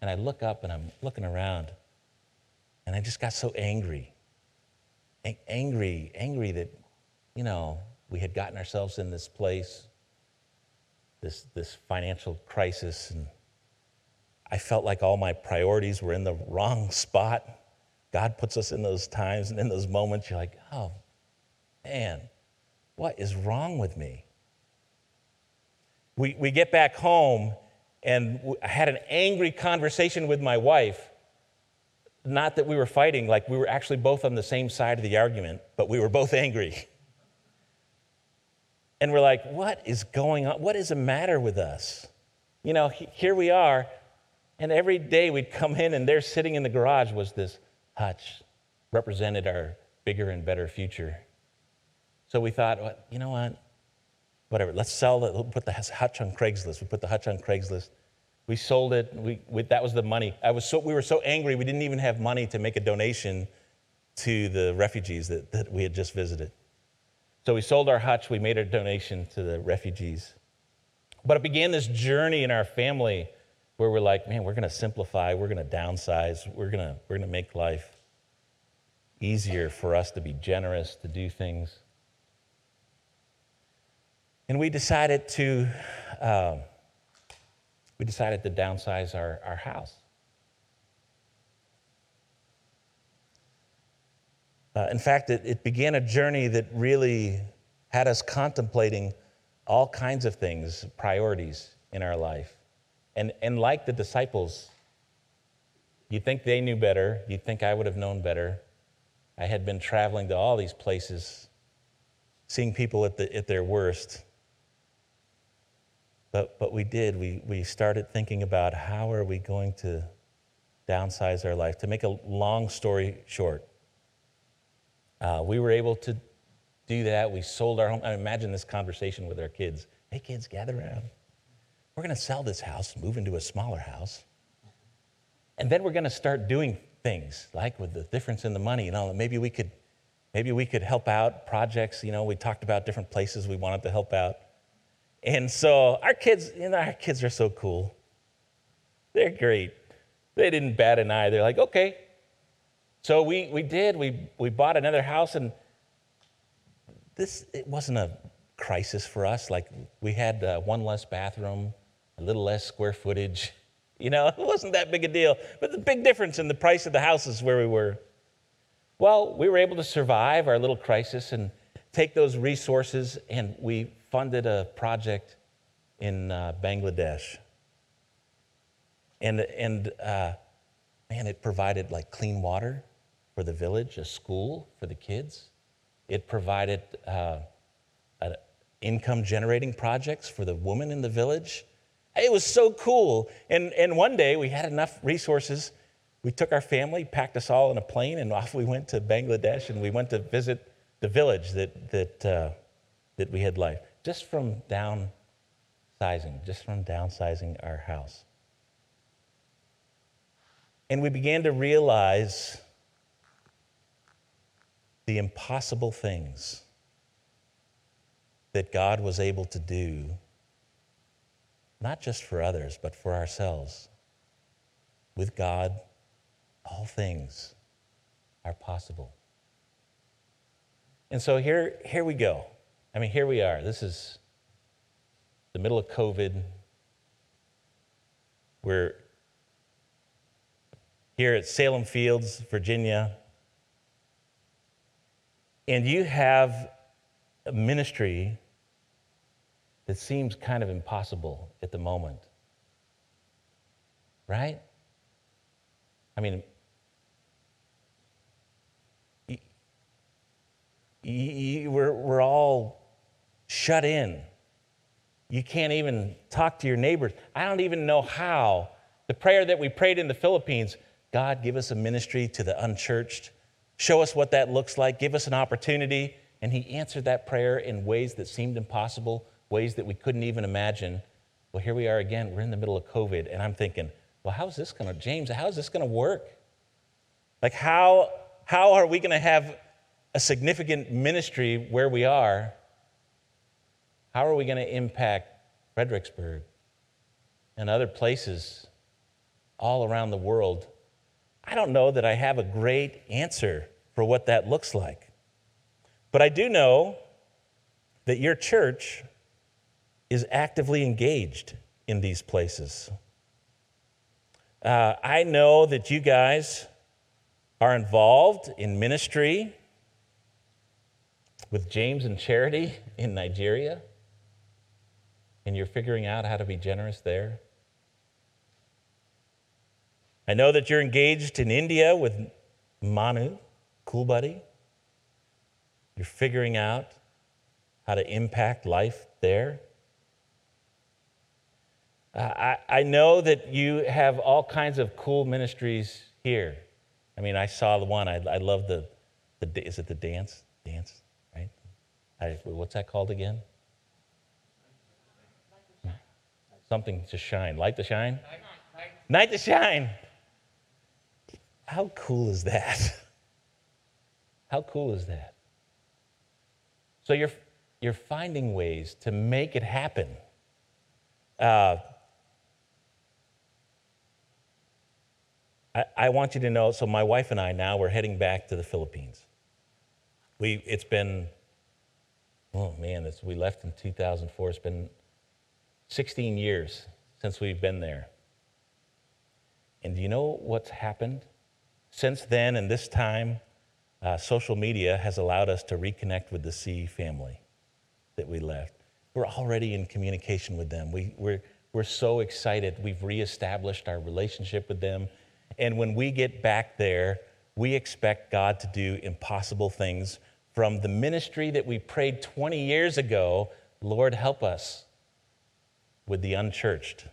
And I look up and I'm looking around and I just got so angry. Angry, angry that, you know, we had gotten ourselves in this place, this, this financial crisis, and I felt like all my priorities were in the wrong spot. God puts us in those times and in those moments, you're like, oh, man, what is wrong with me? We, we get back home, and I had an angry conversation with my wife. Not that we were fighting, like we were actually both on the same side of the argument, but we were both angry. And we're like, what is going on? What is the matter with us? You know, here we are, and every day we'd come in, and there sitting in the garage was this hutch, represented our bigger and better future. So we thought, well, you know what? Whatever, let's sell it. We'll put the hutch on Craigslist. We put the hutch on Craigslist. We sold it. We, we, that was the money. I was so, we were so angry, we didn't even have money to make a donation to the refugees that, that we had just visited. So we sold our hutch, we made a donation to the refugees. But it began this journey in our family where we're like, man, we're going to simplify, we're going to downsize, we're going to we're going to make life easier for us to be generous, to do things. And we decided to um, we decided to downsize our, our house. Uh, in fact, it, it began a journey that really had us contemplating all kinds of things, priorities in our life. And, and like the disciples, you'd think they knew better. You'd think I would have known better. I had been traveling to all these places, seeing people at, the, at their worst. But, but we did. We, we started thinking about how are we going to downsize our life. To make a long story short, uh, we were able to do that. We sold our home. I imagine this conversation with our kids. Hey, kids, gather around. We're going to sell this house, move into a smaller house. And then we're going to start doing things like with the difference in the money, you know, maybe we could maybe we could help out projects, you know, we talked about different places we wanted to help out. And so our kids, you know, our kids are so cool. They're great. They didn't bat an eye. They're like, okay. So we, we did. We, we bought another house, and this, it wasn't a crisis for us. Like, we had uh, one less bathroom, a little less square footage. You know, it wasn't that big a deal. But the big difference in the price of the houses where we were. Well, we were able to survive our little crisis and take those resources, and we funded a project in uh, Bangladesh. And, and uh, man, it provided like clean water, for the village, a school for the kids. It provided uh, income generating projects for the woman in the village. It was so cool. And, and one day we had enough resources. We took our family, packed us all in a plane, and off we went to Bangladesh and we went to visit the village that, that, uh, that we had life just from downsizing, just from downsizing our house. And we began to realize the impossible things that God was able to do, not just for others, but for ourselves. With God, all things are possible. And so here, here we go. I mean, here we are. This is the middle of COVID. We're here at Salem Fields, Virginia. And you have a ministry that seems kind of impossible at the moment. Right? I mean, y- y- we're, we're all shut in. You can't even talk to your neighbors. I don't even know how. The prayer that we prayed in the Philippines God, give us a ministry to the unchurched. Show us what that looks like. Give us an opportunity. And He answered that prayer in ways that seemed impossible, ways that we couldn't even imagine. Well, here we are again. We're in the middle of COVID. And I'm thinking, well, how's this going to, James, how is this going to work? Like, how, how are we going to have a significant ministry where we are? How are we going to impact Fredericksburg and other places all around the world? I don't know that I have a great answer for what that looks like. But I do know that your church is actively engaged in these places. Uh, I know that you guys are involved in ministry with James and Charity in Nigeria, and you're figuring out how to be generous there. I know that you're engaged in India with Manu, cool buddy. You're figuring out how to impact life there. Uh, I, I know that you have all kinds of cool ministries here. I mean, I saw the one, I, I love the, the, is it the dance? Dance, right? I, what's that called again? Something to shine. Light to shine? Night to shine. How cool is that? How cool is that? So you're, you're finding ways to make it happen. Uh, I, I want you to know so, my wife and I now we're heading back to the Philippines. We, it's been, oh man, it's, we left in 2004. It's been 16 years since we've been there. And do you know what's happened? Since then and this time, uh, social media has allowed us to reconnect with the C family that we left. We're already in communication with them. We, we're, we're so excited. We've reestablished our relationship with them. And when we get back there, we expect God to do impossible things from the ministry that we prayed 20 years ago Lord, help us with the unchurched.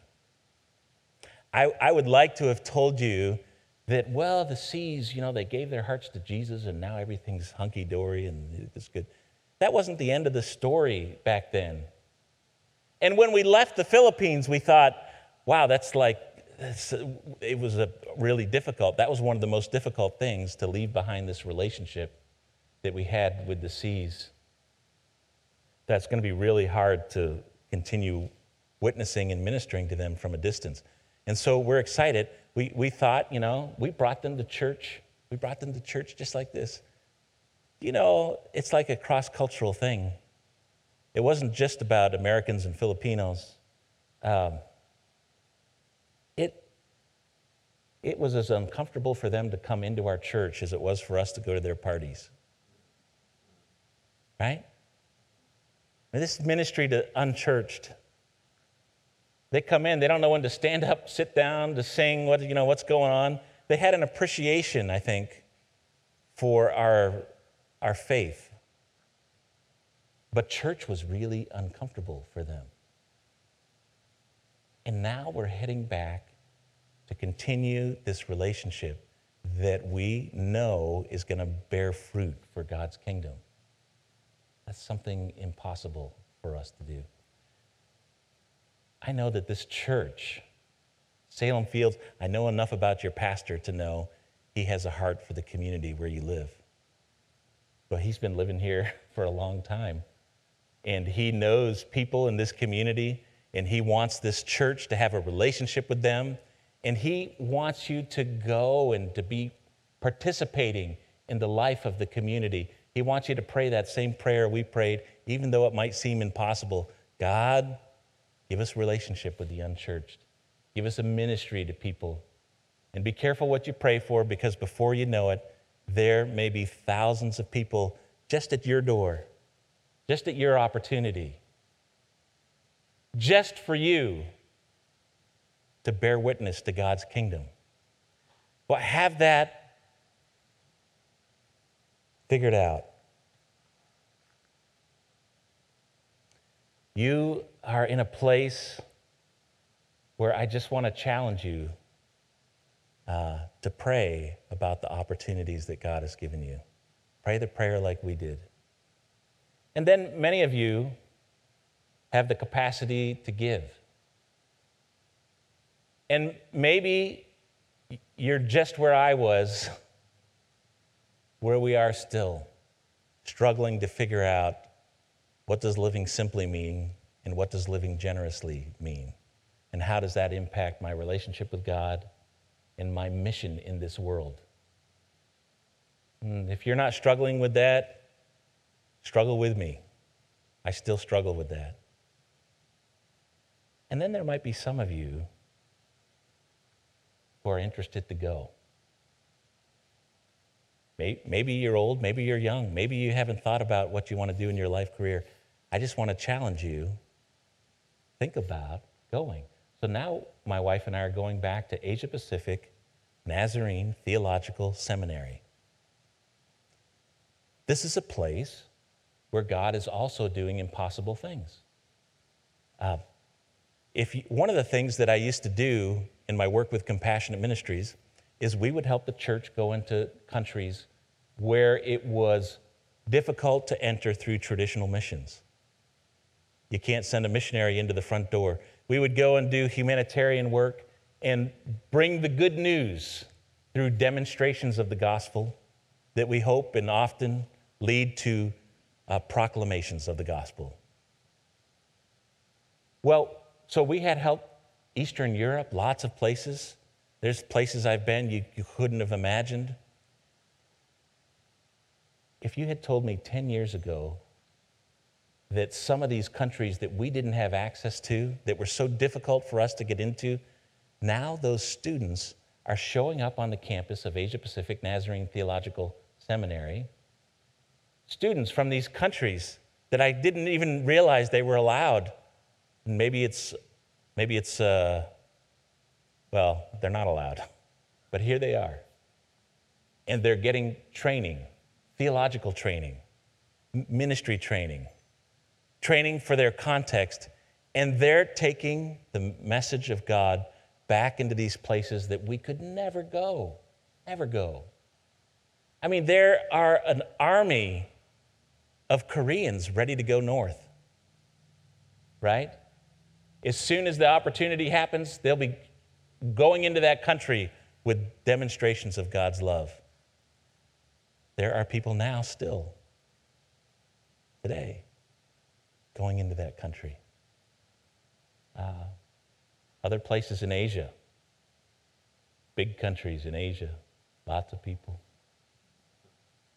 I, I would like to have told you that, well, the C's, you know, they gave their hearts to Jesus and now everything's hunky dory and it's good. That wasn't the end of the story back then. And when we left the Philippines, we thought, wow, that's like, it was a really difficult. That was one of the most difficult things to leave behind this relationship that we had with the C's. That's going to be really hard to continue witnessing and ministering to them from a distance. And so we're excited. We, we thought, you know, we brought them to church. We brought them to church just like this. You know, it's like a cross cultural thing. It wasn't just about Americans and Filipinos. Um, it, it was as uncomfortable for them to come into our church as it was for us to go to their parties. Right? This ministry to unchurched. They come in, they don't know when to stand up, sit down, to sing, what, you know, what's going on. They had an appreciation, I think, for our, our faith. But church was really uncomfortable for them. And now we're heading back to continue this relationship that we know is going to bear fruit for God's kingdom. That's something impossible for us to do. I know that this church, Salem Fields, I know enough about your pastor to know he has a heart for the community where you live. But he's been living here for a long time. And he knows people in this community, and he wants this church to have a relationship with them. And he wants you to go and to be participating in the life of the community. He wants you to pray that same prayer we prayed, even though it might seem impossible. God, give us relationship with the unchurched. Give us a ministry to people. And be careful what you pray for because before you know it, there may be thousands of people just at your door, just at your opportunity, just for you to bear witness to God's kingdom. But have that figured out. You are in a place where I just want to challenge you uh, to pray about the opportunities that God has given you. Pray the prayer like we did. And then many of you have the capacity to give. And maybe you're just where I was, where we are still, struggling to figure out what does living simply mean and what does living generously mean? And how does that impact my relationship with God and my mission in this world? And if you're not struggling with that, struggle with me. I still struggle with that. And then there might be some of you who are interested to go. Maybe you're old, maybe you're young, maybe you haven't thought about what you want to do in your life career. I just want to challenge you think about going. So now my wife and I are going back to Asia Pacific Nazarene Theological Seminary. This is a place where God is also doing impossible things. Uh, if you, one of the things that I used to do in my work with Compassionate Ministries is we would help the church go into countries where it was difficult to enter through traditional missions. You can't send a missionary into the front door. We would go and do humanitarian work and bring the good news through demonstrations of the gospel that we hope and often lead to uh, proclamations of the gospel. Well, so we had help Eastern Europe, lots of places. There's places I've been you, you couldn't have imagined. If you had told me 10 years ago that some of these countries that we didn't have access to, that were so difficult for us to get into, now those students are showing up on the campus of Asia Pacific Nazarene Theological Seminary. Students from these countries that I didn't even realize they were allowed. And maybe it's, maybe it's, uh, well, they're not allowed, but here they are. And they're getting training, theological training, ministry training training for their context, and they're taking the message of God back into these places that we could never go, never go. I mean, there are an army of Koreans ready to go north, right? As soon as the opportunity happens, they'll be going into that country with demonstrations of God's love. There are people now still, today, going into that country. Uh, other places in Asia, big countries in Asia, lots of people.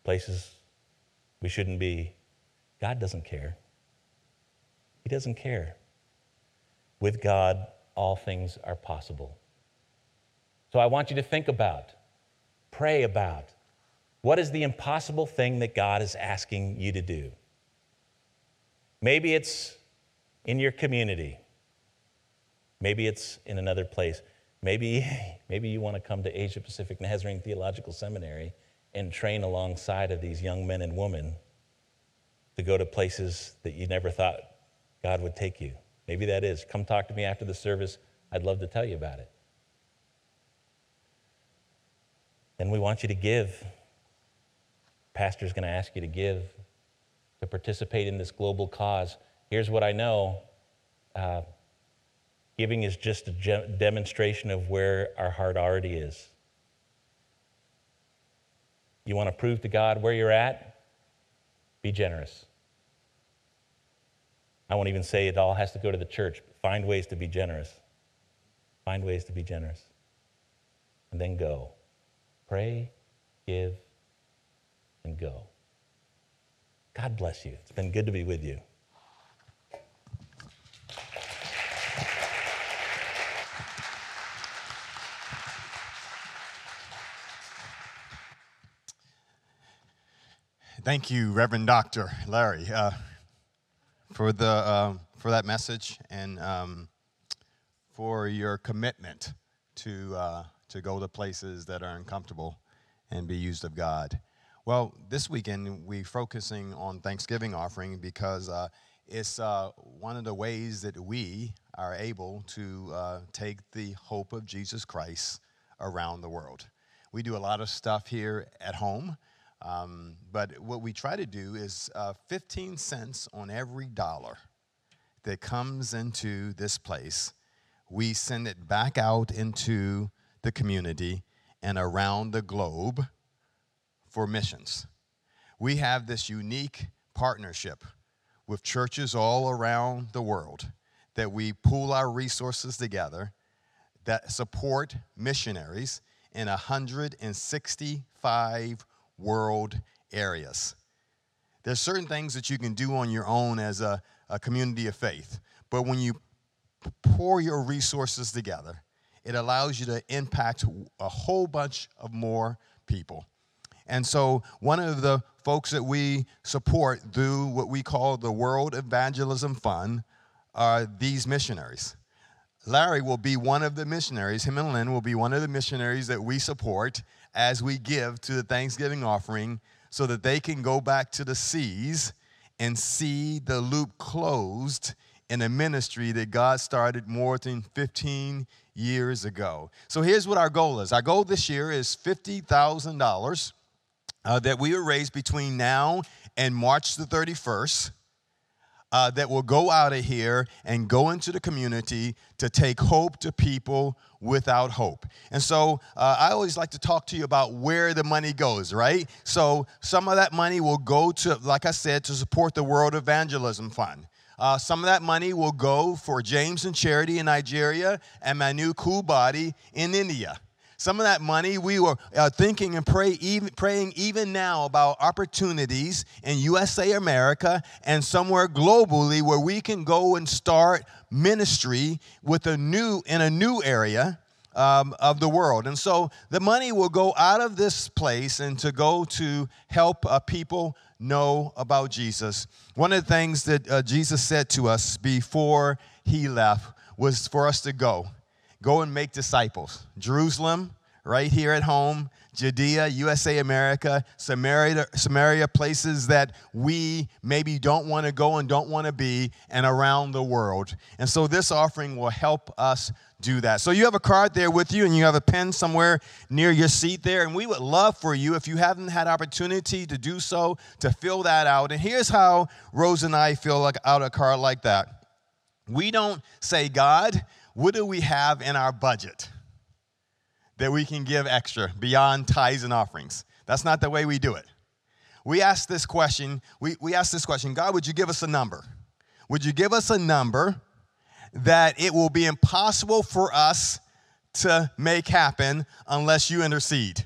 Places we shouldn't be. God doesn't care. He doesn't care. With God, all things are possible. So I want you to think about, pray about, what is the impossible thing that God is asking you to do? Maybe it's in your community. Maybe it's in another place. Maybe, maybe you want to come to Asia Pacific Nazarene Theological Seminary and train alongside of these young men and women to go to places that you never thought God would take you. Maybe that is. Come talk to me after the service. I'd love to tell you about it. Then we want you to give. Pastor's going to ask you to give, to participate in this global cause. Here's what I know uh, giving is just a ge- demonstration of where our heart already is. You want to prove to God where you're at? Be generous. I won't even say it all has to go to the church. But find ways to be generous. Find ways to be generous. And then go. Pray, give, and go. God bless you. It's been good to be with you. Thank you, Reverend Dr. Larry, uh, for, the, uh, for that message and um, for your commitment to, uh, to go to places that are uncomfortable and be used of God. Well, this weekend we're focusing on Thanksgiving offering because uh, it's uh, one of the ways that we are able to uh, take the hope of Jesus Christ around the world. We do a lot of stuff here at home. Um, but what we try to do is uh, 15 cents on every dollar that comes into this place, we send it back out into the community and around the globe for missions. We have this unique partnership with churches all around the world that we pool our resources together that support missionaries in 165 world areas. There's certain things that you can do on your own as a, a community of faith, but when you pour your resources together, it allows you to impact a whole bunch of more people. And so, one of the folks that we support through what we call the World Evangelism Fund are these missionaries. Larry will be one of the missionaries, him and Lynn will be one of the missionaries that we support as we give to the Thanksgiving offering so that they can go back to the seas and see the loop closed in a ministry that God started more than 15 years ago. So here's what our goal is our goal this year is $50,000 uh, that we will raise between now and March the 31st uh, that will go out of here and go into the community to take hope to people without hope. And so uh, I always like to talk to you about where the money goes, right? So some of that money will go to, like I said, to support the World Evangelism Fund. Uh, some of that money will go for James and Charity in Nigeria and Manu Kulbari in India. Some of that money we were uh, thinking and pray even, praying even now about opportunities in USA, America, and somewhere globally where we can go and start ministry with a new in a new area um, of the world. And so the money will go out of this place and to go to help uh, people know about Jesus. One of the things that uh, Jesus said to us before he left was for us to go. Go and make disciples. Jerusalem, right here at home, Judea, USA, America, Samaria, Samaria, places that we maybe don't want to go and don't want to be, and around the world. And so this offering will help us do that. So you have a card there with you, and you have a pen somewhere near your seat there. And we would love for you, if you haven't had opportunity to do so, to fill that out. And here's how Rose and I fill like, out a card like that. We don't say, God, what do we have in our budget? that we can give extra beyond tithes and offerings. That's not the way we do it. We ask this question, we, we ask this question, God, would you give us a number? Would you give us a number that it will be impossible for us to make happen unless you intercede?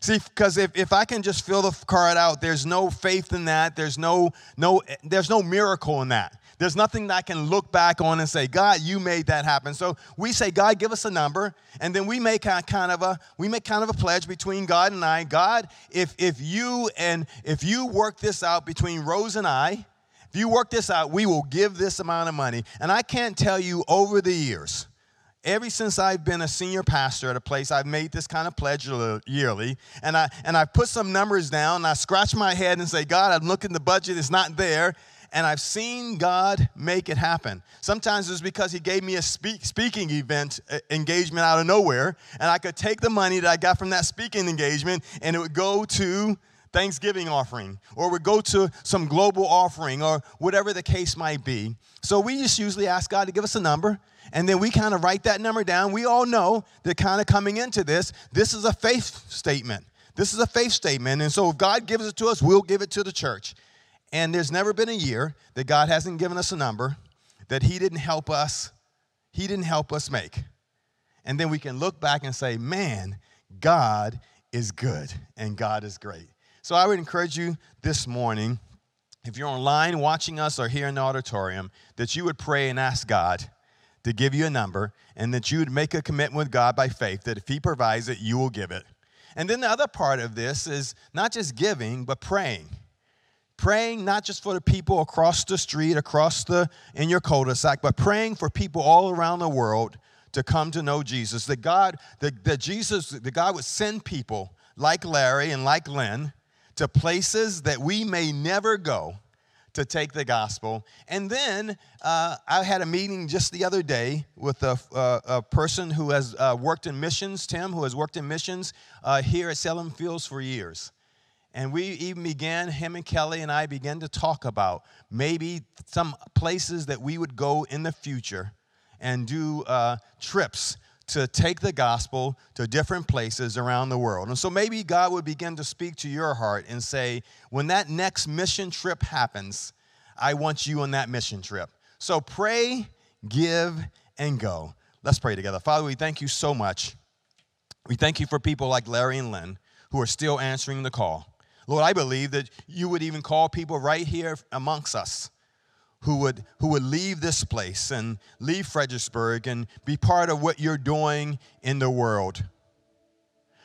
See, because if, if I can just fill the card out, there's no faith in that. There's no, no, there's no miracle in that. There's nothing that I can look back on and say, God, you made that happen. So we say, God, give us a number, and then we make kind of a we make kind of a pledge between God and I. God, if if you and if you work this out between Rose and I, if you work this out, we will give this amount of money. And I can't tell you over the years ever since I've been a senior pastor at a place, I've made this kind of pledge yearly, and I and I put some numbers down, and I scratch my head and say, God, I'm looking the budget, it's not there, and I've seen God make it happen. Sometimes it's because He gave me a speak, speaking event uh, engagement out of nowhere, and I could take the money that I got from that speaking engagement, and it would go to Thanksgiving offering, or would go to some global offering, or whatever the case might be. So we just usually ask God to give us a number, and then we kind of write that number down. We all know that kind of coming into this, this is a faith statement. This is a faith statement. And so if God gives it to us, we'll give it to the church. And there's never been a year that God hasn't given us a number that He didn't help us, He didn't help us make. And then we can look back and say, man, God is good and God is great. So I would encourage you this morning, if you're online watching us or here in the auditorium, that you would pray and ask God to give you a number and that you would make a commitment with God by faith that if He provides it, you will give it. And then the other part of this is not just giving, but praying praying not just for the people across the street, across the in your cul-de-sac, but praying for people all around the world to come to know Jesus. That God, that, that Jesus, that God would send people like Larry and like Lynn to places that we may never go to take the gospel. And then uh, I had a meeting just the other day with a, a person who has uh, worked in missions, Tim, who has worked in missions uh, here at Salem Fields for years. And we even began, him and Kelly and I began to talk about maybe some places that we would go in the future and do uh, trips to take the gospel to different places around the world. And so maybe God would begin to speak to your heart and say, when that next mission trip happens, I want you on that mission trip. So pray, give, and go. Let's pray together. Father, we thank you so much. We thank you for people like Larry and Lynn who are still answering the call. Lord, I believe that you would even call people right here amongst us who would, who would leave this place and leave Fredericksburg and be part of what you're doing in the world.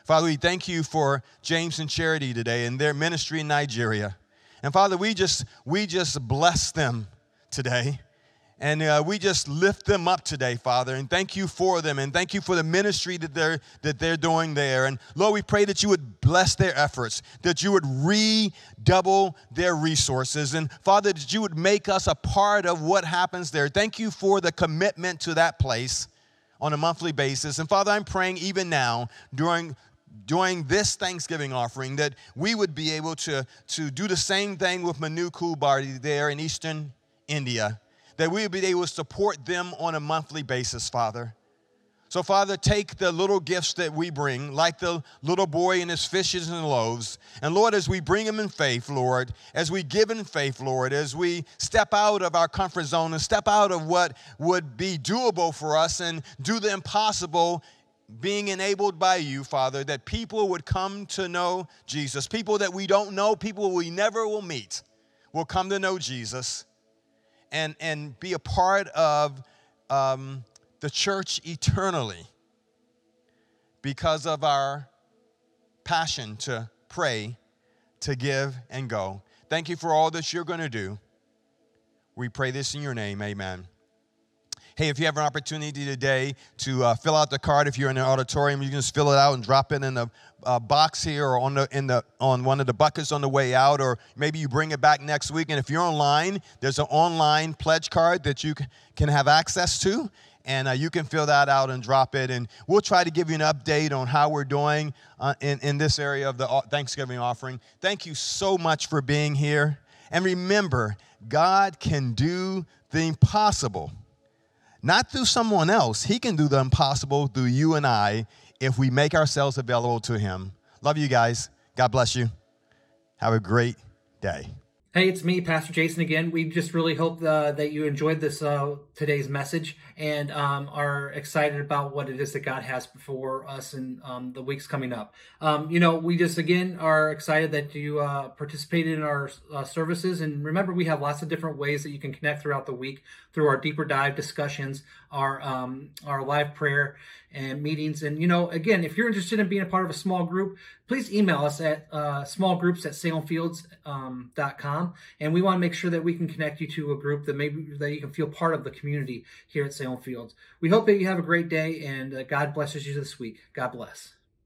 Father, we thank you for James and Charity today and their ministry in Nigeria. And Father, we just, we just bless them today. And uh, we just lift them up today, Father, and thank you for them, and thank you for the ministry that they're that they're doing there. And Lord, we pray that you would bless their efforts, that you would redouble their resources, and Father, that you would make us a part of what happens there. Thank you for the commitment to that place on a monthly basis. And Father, I'm praying even now during during this Thanksgiving offering that we would be able to, to do the same thing with Manu Kulbari there in Eastern India that we would be able to support them on a monthly basis, Father. So, Father, take the little gifts that we bring, like the little boy and his fishes and loaves. And Lord, as we bring them in faith, Lord, as we give in faith, Lord, as we step out of our comfort zone and step out of what would be doable for us and do the impossible, being enabled by you, Father, that people would come to know Jesus. People that we don't know, people we never will meet, will come to know Jesus and, and be a part of um, the church eternally because of our passion to pray, to give, and go. Thank you for all that you're going to do. We pray this in your name. Amen. Hey, if you have an opportunity today to uh, fill out the card, if you're in the auditorium, you can just fill it out and drop it in the uh, box here or on the in the on one of the buckets on the way out, or maybe you bring it back next week. And if you're online, there's an online pledge card that you can have access to, and uh, you can fill that out and drop it. And we'll try to give you an update on how we're doing uh, in in this area of the uh, Thanksgiving offering. Thank you so much for being here, and remember, God can do the impossible not through someone else. He can do the impossible through you and I if we make ourselves available to Him. Love you guys. God bless you. Have a great day. Hey, it's me, Pastor Jason again. We just really hope uh, that you enjoyed this uh, today's message and um, are excited about what it is that God has for us in um, the weeks coming up. Um, you know, we just again are excited that you uh, participated in our uh, services, and remember, we have lots of different ways that you can connect throughout the week through our deeper dive discussions, our um, our live prayer and meetings. And you know, again, if you're interested in being a part of a small group, please email us at uh, smallgroups at salemfields.com down, and we want to make sure that we can connect you to a group that maybe that you can feel part of the community here at Salem Fields. We hope that you have a great day, and uh, God blesses you this week. God bless.